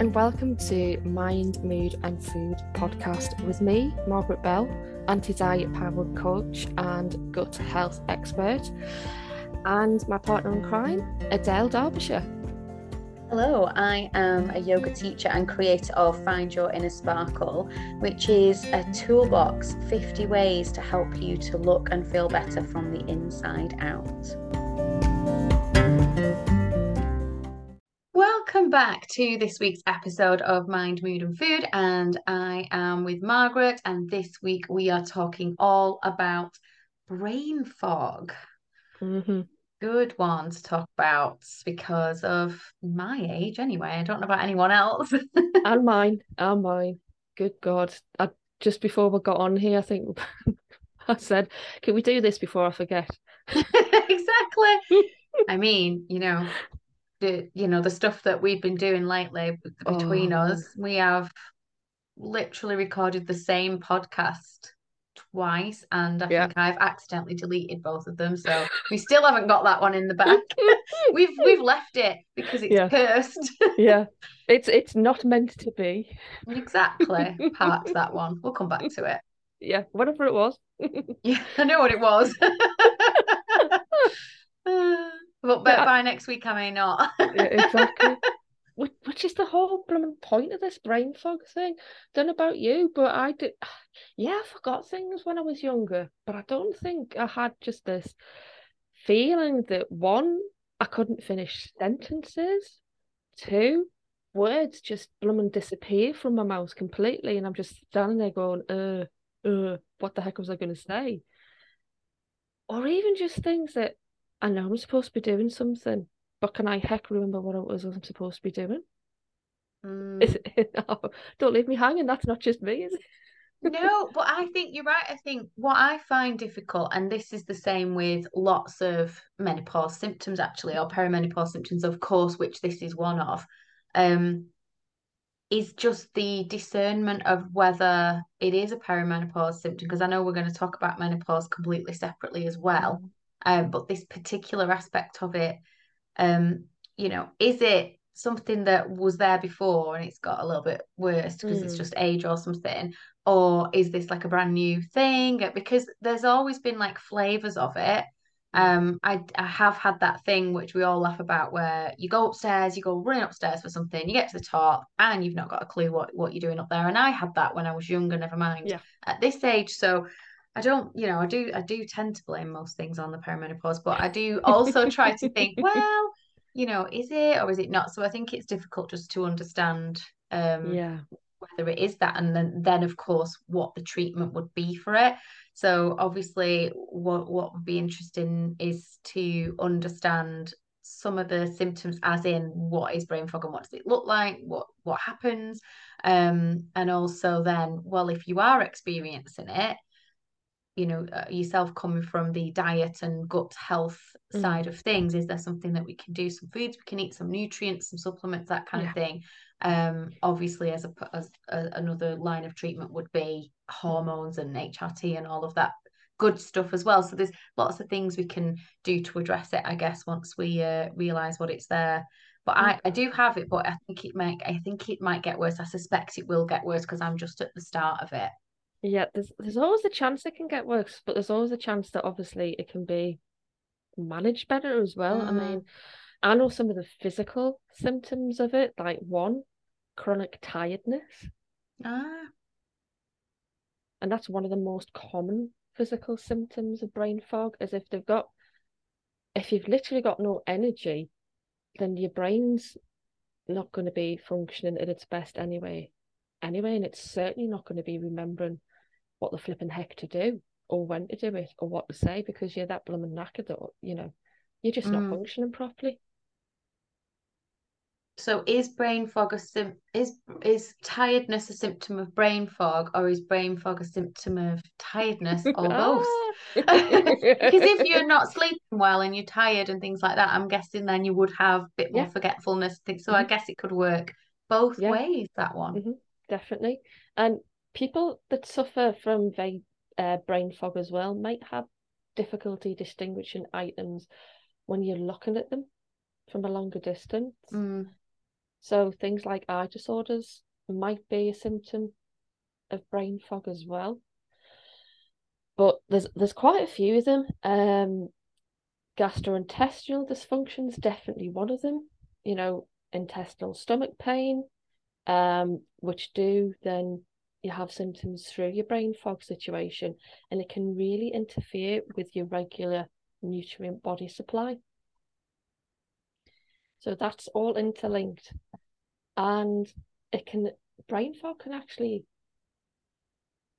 and welcome to Mind, Mood and Food podcast with me, Margaret Bell, anti diet powered coach and gut health expert, and my partner in crime, Adele Derbyshire. Hello, I am a yoga teacher and creator of Find Your Inner Sparkle, which is a toolbox 50 ways to help you to look and feel better from the inside out. Welcome back to this week's episode of Mind, Mood and Food, and I am with Margaret, and this week we are talking all about brain fog. Mm-hmm. Good one to talk about because of my age, anyway. I don't know about anyone else. and mine, and mine. Good God. I, just before we got on here, I think I said, can we do this before I forget? exactly. I mean, you know, the you know the stuff that we've been doing lately between oh. us we have literally recorded the same podcast twice and I yeah. think I've accidentally deleted both of them so we still haven't got that one in the back. We've we've left it because it's yeah. cursed. Yeah. It's it's not meant to be. Exactly. Parked that one. We'll come back to it. Yeah whatever it was. Yeah I know what it was but, but yeah. by next week, I may not. yeah, exactly. Which, which is the whole blooming point of this brain fog thing. Don't know about you, but I did. Yeah, I forgot things when I was younger, but I don't think I had just this feeling that one, I couldn't finish sentences. Two, words just blooming disappear from my mouth completely, and I'm just standing there going, uh, uh, what the heck was I going to say? Or even just things that I know I'm supposed to be doing something, but can I heck remember what it was I'm supposed to be doing? Mm. don't leave me hanging. That's not just me, is it? no, but I think you're right. I think what I find difficult, and this is the same with lots of menopause symptoms, actually, or perimenopause symptoms, of course, which this is one of, um, is just the discernment of whether it is a perimenopause symptom. Because I know we're going to talk about menopause completely separately as well. Um, but this particular aspect of it, um, you know, is it something that was there before and it's got a little bit worse because mm. it's just age or something? Or is this like a brand new thing? Because there's always been like flavors of it. Um, I, I have had that thing which we all laugh about where you go upstairs, you go running upstairs for something, you get to the top and you've not got a clue what, what you're doing up there. And I had that when I was younger, never mind yeah. at this age. So I don't, you know, I do, I do tend to blame most things on the perimenopause, but I do also try to think, well, you know, is it or is it not? So I think it's difficult just to understand, um, yeah, whether it is that, and then, then of course, what the treatment would be for it. So obviously, what what would be interesting is to understand some of the symptoms, as in what is brain fog and what does it look like, what what happens, um, and also then, well, if you are experiencing it you know uh, yourself coming from the diet and gut health mm. side of things is there something that we can do? Some foods we can eat some nutrients some supplements that kind yeah. of thing. Um obviously as a as a, another line of treatment would be hormones and hrt and all of that good stuff as well. So there's lots of things we can do to address it i guess once we uh, realize what it's there. But I, I do have it but i think it might i think it might get worse. I suspect it will get worse because i'm just at the start of it yeah, there's there's always a chance it can get worse, but there's always a chance that obviously it can be managed better as well. Mm. I mean, I know some of the physical symptoms of it, like one, chronic tiredness. Ah. And that's one of the most common physical symptoms of brain fog, is if they've got if you've literally got no energy, then your brain's not going to be functioning at its best anyway. Anyway, and it's certainly not going to be remembering what the flipping heck to do or when to do it or what to say because you're that blooming knackered that you know you're just not mm. functioning properly. So is brain fog a sim- is is tiredness a symptom of brain fog or is brain fog a symptom of tiredness or both? because if you're not sleeping well and you're tired and things like that, I'm guessing then you would have a bit more yeah. forgetfulness. So mm-hmm. I guess it could work both yeah. ways. That one mm-hmm. definitely. And people that suffer from very, uh, brain fog as well might have difficulty distinguishing items when you're looking at them from a longer distance. Mm. So things like eye disorders might be a symptom of brain fog as well. But there's there's quite a few of them. Um, gastrointestinal dysfunction is definitely one of them. You know, intestinal stomach pain, um, which do then you have symptoms through your brain fog situation, and it can really interfere with your regular nutrient body supply. So that's all interlinked, and it can brain fog can actually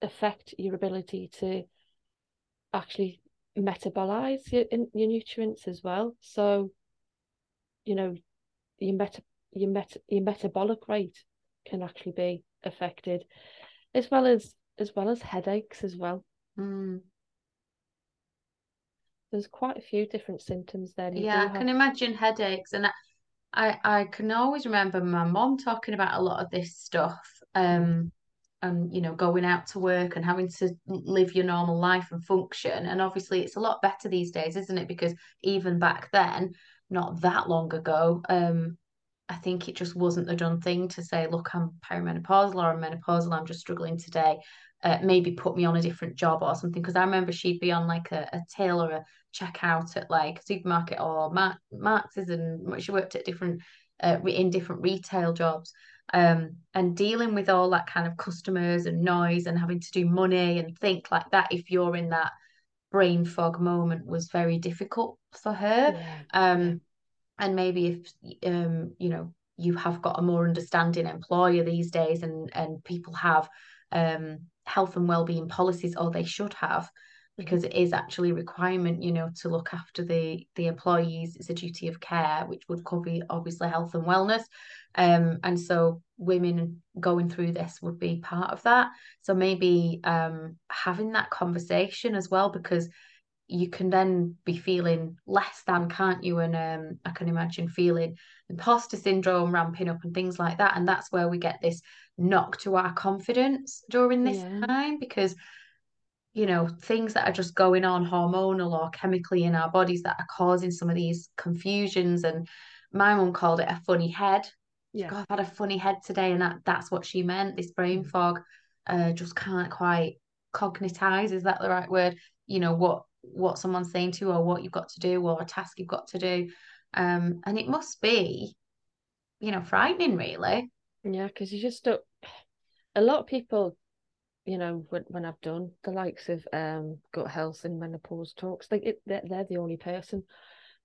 affect your ability to actually metabolize your, your nutrients as well. So, you know, your meta your meta your metabolic rate can actually be affected, as well as as well as headaches as well. Mm. There's quite a few different symptoms there. You yeah, I can imagine headaches, and I I can always remember my mom talking about a lot of this stuff. Um, and you know going out to work and having to live your normal life and function and obviously it's a lot better these days isn't it because even back then not that long ago um I think it just wasn't the done thing to say look I'm perimenopausal or I'm menopausal I'm just struggling today uh, maybe put me on a different job or something. Because I remember she'd be on like a, a till or a checkout at like a supermarket or Mar- Marks's and she worked at different uh, in different retail jobs um, and dealing with all that kind of customers and noise and having to do money and think like that if you're in that brain fog moment was very difficult for her. Yeah, um. And maybe if um, you know you have got a more understanding employer these days and and people have um, health and well-being policies or they should have because it is actually a requirement, you know, to look after the the employees. It's a duty of care, which would cover obviously health and wellness. Um, and so women going through this would be part of that. So maybe um, having that conversation as well, because you can then be feeling less than, can't you? And um, I can imagine feeling imposter syndrome ramping up and things like that. And that's where we get this knock to our confidence during this yeah. time because you know things that are just going on hormonal or chemically in our bodies that are causing some of these confusions and my mum called it a funny head yeah God, I've had a funny head today and that that's what she meant this brain mm. fog uh just can't quite cognitize is that the right word you know what what someone's saying to you or what you've got to do or a task you've got to do um and it must be you know frightening really yeah because you just don't a lot of people you know, when, when I've done the likes of um gut health and menopause talks, like it, they're, they're the only person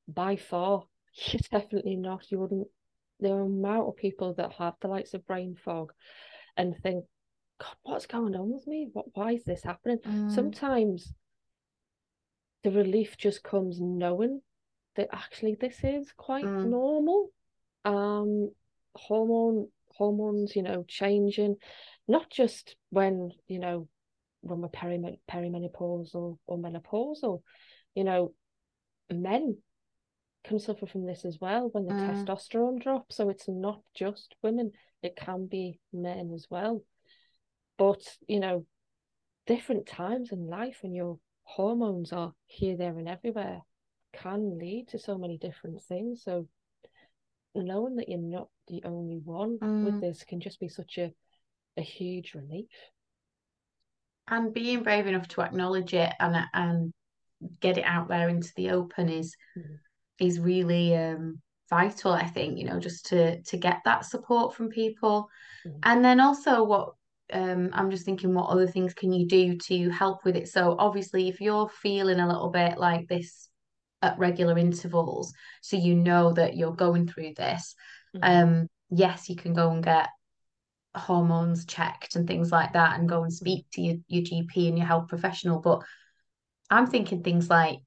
by far. You're definitely not. You wouldn't. The amount of people that have the likes of brain fog and think, God, what's going on with me? What? Why is this happening? Mm. Sometimes the relief just comes knowing that actually this is quite mm. normal. Um, hormone hormones, you know, changing not just when you know when we're peri- perimenopausal or menopausal you know men can suffer from this as well when the mm. testosterone drops so it's not just women it can be men as well but you know different times in life when your hormones are here there and everywhere can lead to so many different things so knowing that you're not the only one mm. with this can just be such a a huge relief. And being brave enough to acknowledge it and and get it out there into the open is mm. is really um, vital. I think you know just to to get that support from people, mm. and then also what um, I'm just thinking, what other things can you do to help with it? So obviously, if you're feeling a little bit like this at regular intervals, so you know that you're going through this, mm. um, yes, you can go and get hormones checked and things like that and go and speak to your, your GP and your health professional. But I'm thinking things like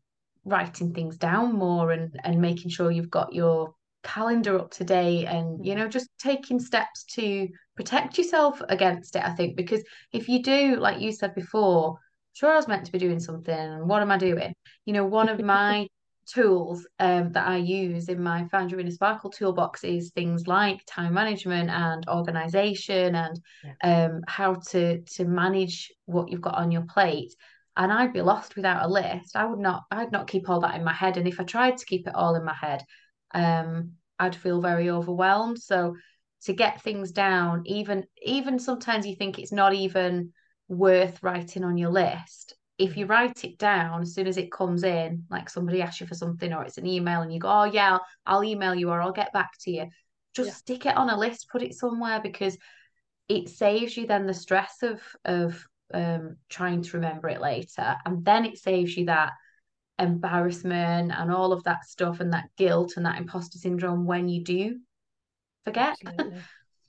writing things down more and, and making sure you've got your calendar up to date and you mm. know just taking steps to protect yourself against it i think because if you do like you said before sure i was meant to be doing something and what am i doing you know one of my tools um, that I use in my Find in a Sparkle toolbox is things like time management and organization and yeah. um, how to to manage what you've got on your plate. And I'd be lost without a list. I would not. I'd not keep all that in my head. And if I tried to keep it all in my head, um, I'd feel very overwhelmed. So to get things down, even even sometimes you think it's not even worth writing on your list. If you write it down as soon as it comes in, like somebody asks you for something or it's an email and you go, Oh yeah, I'll, I'll email you or I'll get back to you. Just Yeah. stick it on a list, put it somewhere because it saves you then the stress of of um trying to remember it later. And then it saves you that embarrassment and all of that stuff and that guilt and that imposter syndrome when you do forget.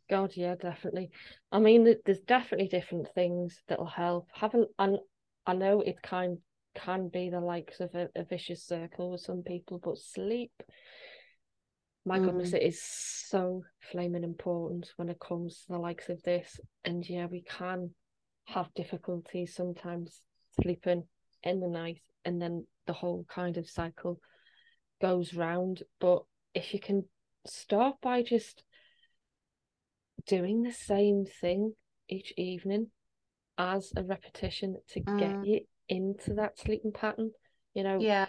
God, yeah, definitely. I mean, there's definitely different things that'll help. Have a, and I know it kind can be the likes of a, a vicious circle with some people, but sleep, my goodness, Mm. it is so flaming important when it comes to the likes of this. And yeah, we can have difficulties sometimes sleeping in the night, and then the whole kind of cycle goes round. But if you can start by just doing the same thing each evening as a repetition to get Mm. you into that sleeping pattern, you know, Yeah.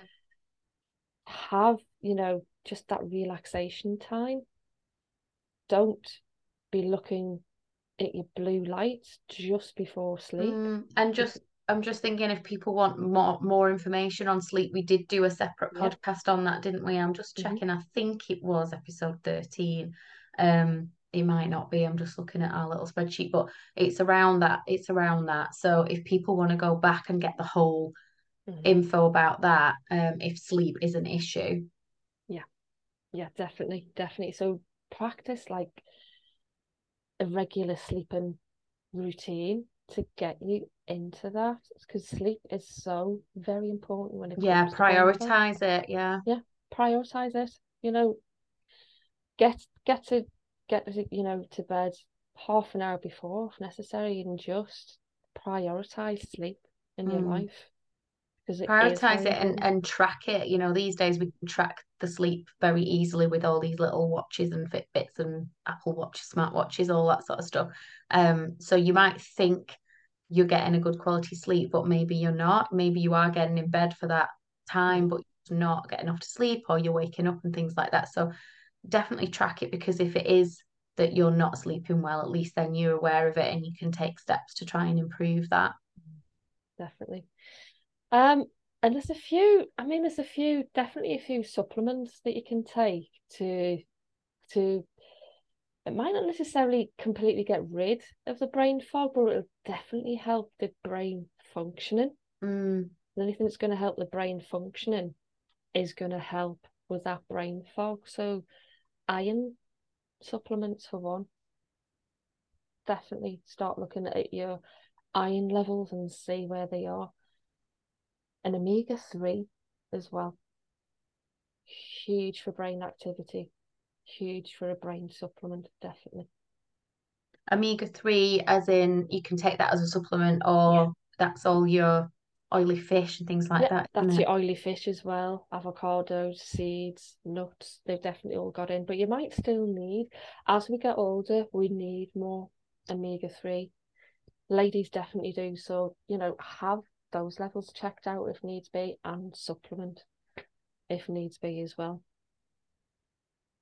have, you know, just that relaxation time. Don't be looking at your blue lights just before sleep. Mm, and just I'm just thinking if people want more more information on sleep, we did do a separate Yeah. podcast on that, didn't we? I'm just Mhm. checking. I think it was episode 13. Um, it might not be. I'm just looking at our little spreadsheet, but it's around that. It's around that. So if people want to go back and get the whole Mhm. info about that, um, if sleep is an issue. Yeah. Yeah, definitely, definitely. So practice like a regular sleeping routine to get you into that because sleep is so very important when it Yeah, comes to prioritize it. Yeah. Yeah. Prioritize it. You know, get get to get to, you know to bed half an hour before if necessary, and just prioritize sleep in your Mm. life because prioritize it and, and track it. You know, these days we can track the sleep very easily with all these little watches and Fitbits and Apple Watches, smartwatches, all that sort of stuff. Um, so you might think you're getting a good quality sleep, but maybe you're not. Maybe you are getting in bed for that time, but you're not getting enough to sleep or you're waking up and things like that. So definitely track it because if it is that you're not sleeping well, at least then you're aware of it and you can take steps to try and improve that. definitely. Um, and there's a few. I mean, there's a few, definitely a few supplements that you can take to to. It might not necessarily completely get rid of the brain fog, but it'll definitely help the brain functioning. Mm, And anything that's going to help the brain functioning is going to help with that brain fog. So, iron supplements for one. Definitely start looking at your iron levels and see where they are. And omega 3 as well. Huge for brain activity, huge for a brain supplement, definitely. omega 3 as in you can take that as a supplement or Yeah. that's all your oily fish and things like Yeah, that that's your it? oily fish as well. Avocados, seeds, nuts, they've definitely all got in. But you might still need, as we get older, we need more omega 3. Ladies definitely do. So, you know, have those levels checked out if needs be and supplement if needs be as well.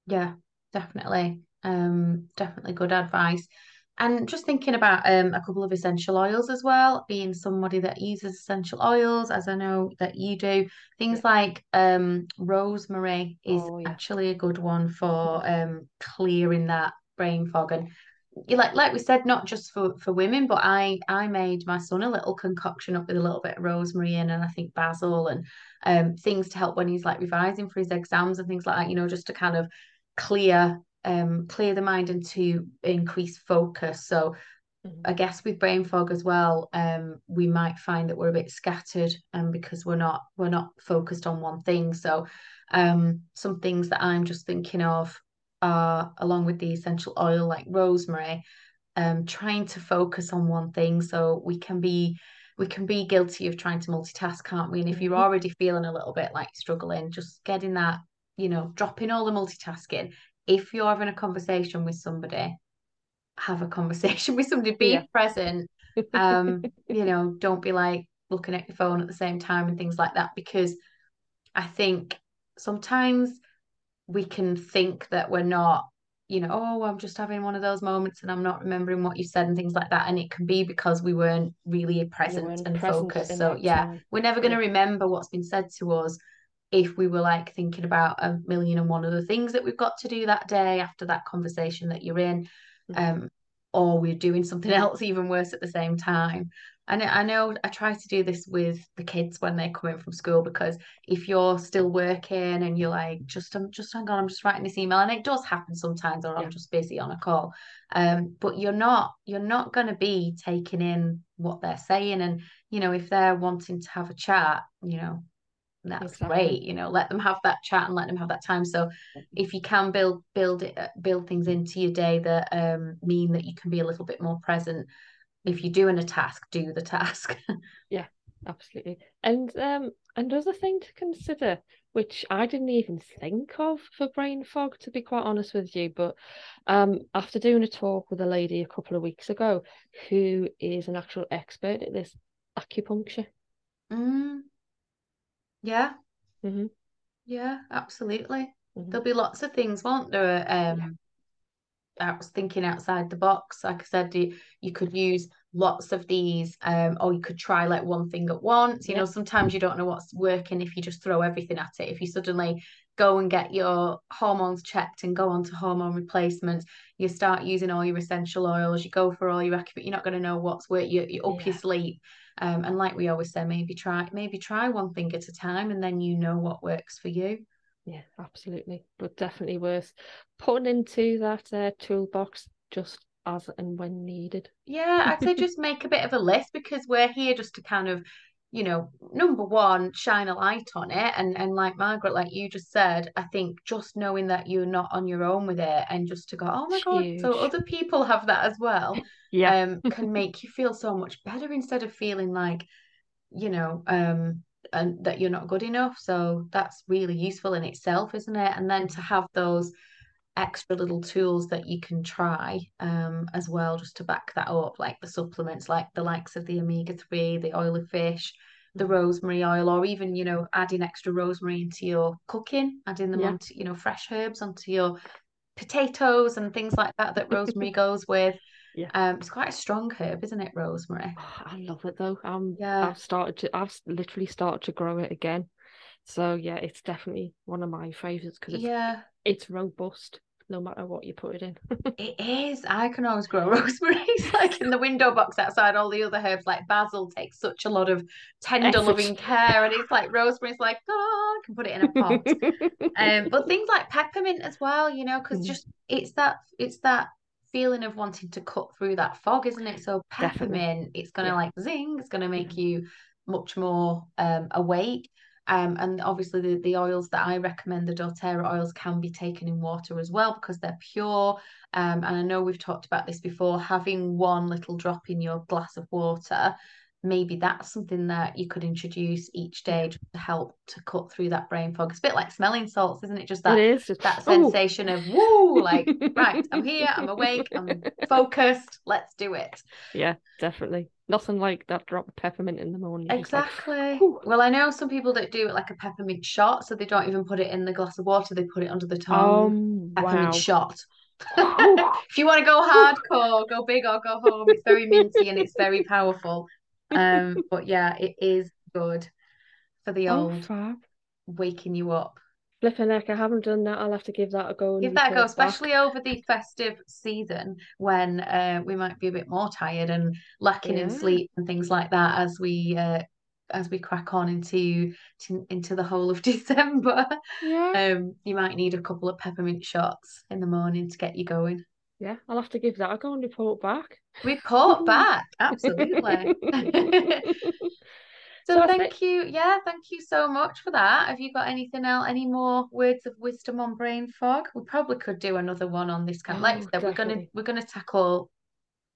Yeah definitely. Um definitely good advice. And just thinking about um a couple of essential oils as well being somebody that uses essential oils as I know that you do things like um rosemary is Oh, yeah. actually a good one for um clearing that brain fog and like like we said not just for for women but I I made my son a little concoction up with a little bit of rosemary in and I think basil and um things to help when he's like revising for his exams and things like that you know just to kind of clear um clear the mind and to increase focus so Mhm. I guess with brain fog as well, um, we might find that we're a bit scattered, um, because we're not we're not focused on one thing. So, um, some things that I'm just thinking of are along with the essential oil like rosemary, um, trying to focus on one thing so we can be we can be guilty of trying to multitask, can't we? And if you're Mhm. already feeling a little bit like struggling, just getting that, you know, dropping all the multitasking. If you're having a conversation with somebody, have a conversation with somebody, be Yeah. present. Um, you know, don't be like looking at your phone at the same time and things like that because I think sometimes we can think that we're not you know, oh, I'm just having one of those moments and I'm not remembering what you said and things like that. And it can be because we weren't really present weren't and present focused. So yeah, time. we're never going to remember what's been said to us if we were like thinking about a million and one other things that we've got to do that day after that conversation that you're in. Mhm. Um, or we're doing something else even worse at the same time. And I know I try to do this with the kids when they come in from school because if you're still working and you're like, just I'm just hang on, I'm just writing this email, and it does happen sometimes, or Yeah. I'm just busy on a call. Um, but you're not you're not going to be taking in what they're saying, and you know if they're wanting to have a chat, you know that's Exactly. great. You know, let them have that chat and let them have that time. So if you can build build it build things into your day that um mean that you can be a little bit more present. If you're doing a task, do the task. Yeah, absolutely. And um another thing to consider, which I didn't even think of for brain fog, to be quite honest with you, but um after doing a talk with a lady a couple of weeks ago who is an actual expert at this, acupuncture. Mm. Yeah, hmm yeah, absolutely. hmm There'll be lots of things, won't there? Um, I was thinking outside the box. Like I said, you, you could use lots of these, um, or you could try like one thing at once. You Yeah. know, sometimes you don't know what's working if you just throw everything at it. If you suddenly go and get your hormones checked and go on to hormone replacements, you start using all your essential oils, you go for all your acupuncture, you're not going to know what's work. You, you're up your sleep. Um, and like we always say, maybe try maybe try one thing at a time, and then you know what works for you. Yeah, absolutely. But definitely worth putting into that uh, toolbox just as and when needed. Yeah, I'd say just make a bit of a list because we're here just to kind of, you know, number one, shine a light on it. And and like Margaret, like you just said, I think just knowing that you're not on your own with it and just to go, oh my God, so other people have that as well, Yeah. um, can make you feel so much better instead of feeling like, you know, um, and that you're not good enough. So that's really useful in itself, isn't it? And then to have those extra little tools that you can try um as well just to back that up like the supplements like the likes of the omega-3 the oil of fish the Mhm. rosemary oil or even you know adding extra rosemary into your cooking adding them Yeah. onto you know fresh herbs onto your potatoes and things like that that rosemary goes with Yeah. um it's quite a strong herb isn't it rosemary Oh, I love it though. Um, yeah I've started to, I've literally started to grow it again. So yeah, it's definitely one of my favorites because it's yeah it's robust no matter what you put it in. It is. I can always grow rosemary. It's like in the window box outside. All the other herbs, like basil, takes such a lot of tender, Effort. loving care, and it's like rosemary's like, oh, I can put it in a pot. Um, but things like peppermint as well, you know, because Mm. just it's that it's that feeling of wanting to cut through that fog, isn't it? So Definitely. peppermint, it's gonna Yeah. like zing. It's gonna make Mhm. you much more um awake. Um, and obviously the, the oils that I recommend, the doTERRA oils, can be taken in water as well because they're pure. Um, and I know we've talked about this before, having one little drop in your glass of water, maybe that's something that you could introduce each day just to help to cut through that brain fog. It's a bit like smelling salts, isn't it? Just that just that Ooh. sensation of woo, like, right, I'm here, I'm awake, I'm focused, let's do it. Yeah, definitely. Nothing like that drop of peppermint in the morning. You're like, Exactly. Well, I know some people that do it like a peppermint shot, so they don't even put it in the glass of water, they put it under the tongue. Um, Peppermint wow. shot. If you want to go hardcore, go big or go home. It's very minty and it's very powerful. Um, but yeah, it is good for the Oh, old fab. waking you up. Flipping neck I haven't done that. I'll have to give that a go Give that a go, report back. especially over the festive season when uh, we might be a bit more tired and lacking in sleep and things like that as we uh, as we crack on into to, into the whole of December. Yeah. Um, you might need a couple of peppermint shots in the morning to get you going. Yeah, I'll have to give that a go and report back. Report back, absolutely. So, So thank you. Yeah, thank you so much for that. Have you got anything else, any more words of wisdom on brain fog? We probably could do another one on this kind. Of like I Oh, said, we're gonna we're gonna tackle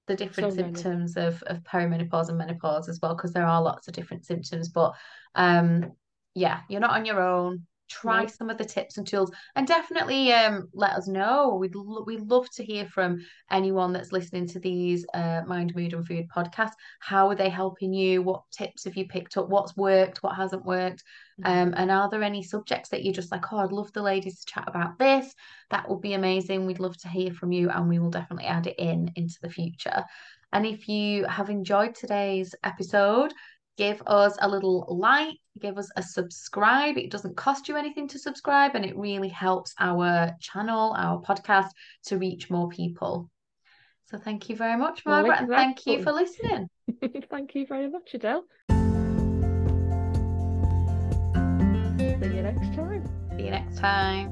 the different So many. symptoms of of perimenopause and menopause as well, because there are lots of different symptoms. But um, yeah, you're not on your own. Try No. some of the tips and tools and definitely um let us know. We'd lo- we'd love to hear from anyone that's listening to these uh mind mood and food podcasts. How are they helping you? What tips have you picked up? What's worked? What hasn't worked? Um and are there any subjects that you're just like oh I'd love the ladies to chat about this. That would be amazing. We'd love to hear from you and we will definitely add it in into the future. And if you have enjoyed today's episode give us a little like, give us a subscribe. It doesn't cost you anything to subscribe, and it really helps our channel, our podcast to reach more people. So thank you very much, Well, Margaret, and thank you for listening. Thank you very much, Adele. See you next time. See you next time.